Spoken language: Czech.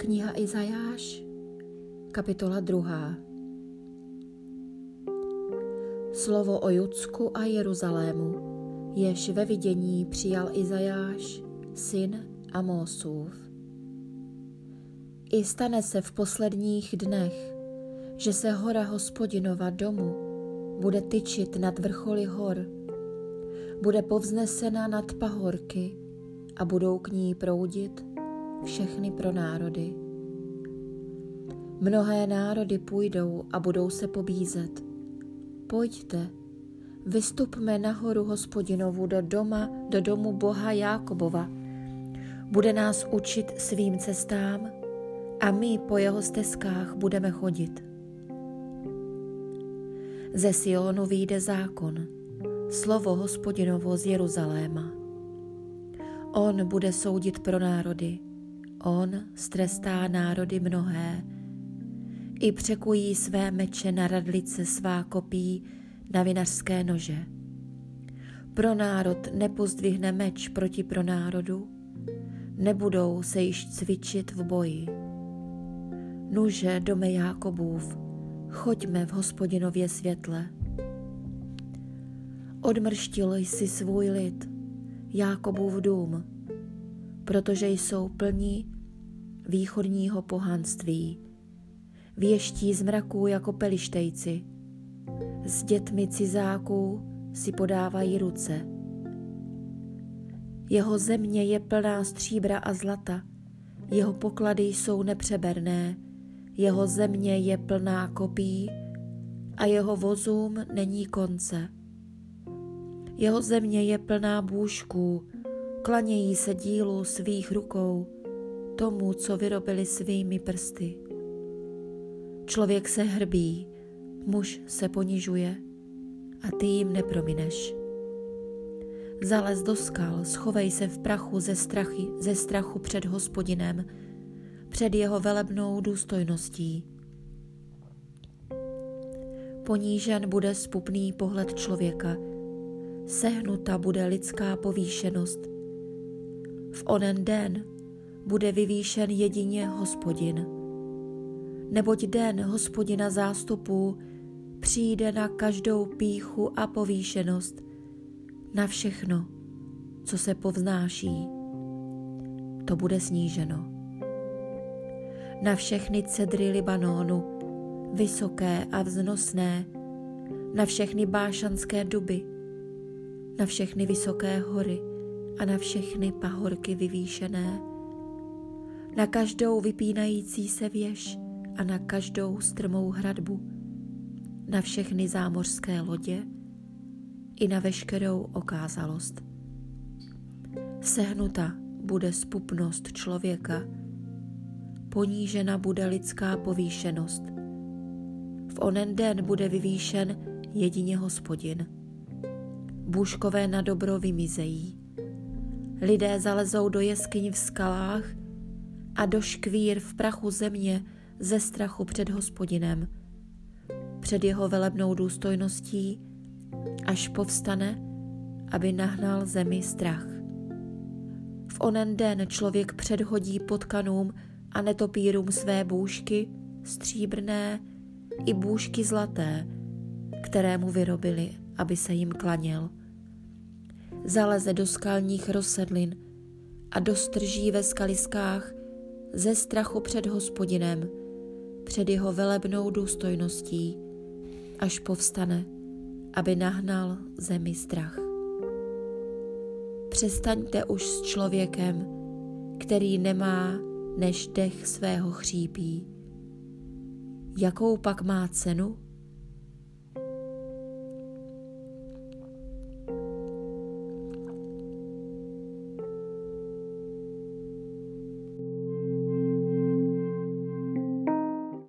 Kniha Izajáš, kapitola 2. Slovo o Judsku a Jeruzalému, jež ve vidění přijal Izajáš, syn Amosův. I stane se v posledních dnech, že se hora hospodinova domu bude tyčit nad vrcholy hor, bude povznesena nad pahorky a budou k ní proudit všechny pro národy. Mnohé národy půjdou a budou se pobízet. Pojďte, vystupme nahoru hospodinovu do doma, do domu Boha Jákobova. Bude nás učit svým cestám a my po jeho stezkách budeme chodit. Ze Sionu vyjde zákon, slovo hospodinovo z Jeruzaléma. On bude soudit pro národy, On strestá národy mnohé, i překují své meče na radlice svá kopí na vinařské nože. Pro národ nepozdvihne meč proti pro národu, nebudou se již cvičit v boji. Nuže, dome Jákobův, choďme v hospodinově světle. Odmrštil jsi svůj lid, Jákobův dům, protože jsou plní východního pohanství. Věští z mraků jako pelištejci. S dětmi cizáků si podávají ruce. Jeho země je plná stříbra a zlata, jeho poklady jsou nepřeberné, jeho země je plná kopí a jeho vozům není konce. Jeho země je plná bůžků, klanějí se dílu svých rukou, tomu, co vyrobili svými prsty. Člověk se hrbí, muž se ponižuje a ty jim nepromineš. Zalez do skal, schovej se v prachu ze, strachy, ze strachu před hospodinem, před jeho velebnou důstojností. Ponížen bude spupný pohled člověka, sehnuta bude lidská povýšenost. V onen den bude vyvýšen jedině hospodin. Neboť den hospodina zástupů přijde na každou píchu a povýšenost, na všechno, co se povznáší. To bude sníženo. Na všechny cedry Libanonu, vysoké a vznosné, na všechny bášanské duby, na všechny vysoké hory a na všechny pahorky vyvýšené, na každou vypínající se věž a na každou strmou hradbu, na všechny zámořské lodě i na veškerou okázalost. Sehnuta bude spupnost člověka, ponížena bude lidská povýšenost. V onen den bude vyvýšen jedině hospodin. Bůžkové na dobro vymizejí. Lidé zalezou do jeskyň v skalách a do škvír v prachu země ze strachu před hospodinem, před jeho velebnou důstojností, až povstane, aby nahnal zemi strach. V onen den člověk předhodí potkanům a netopírům své bůžky, stříbrné i bůžky zlaté, které mu vyrobili, aby se jim klaněl. Zaleze do skalních rozsedlin a dostrží ve skaliskách ze strachu před hospodinem, před jeho velebnou důstojností, až povstane, aby nahnal zemi strach. Přestaňte už s člověkem, který nemá než dech svého chřípí. Jakou pak má cenu?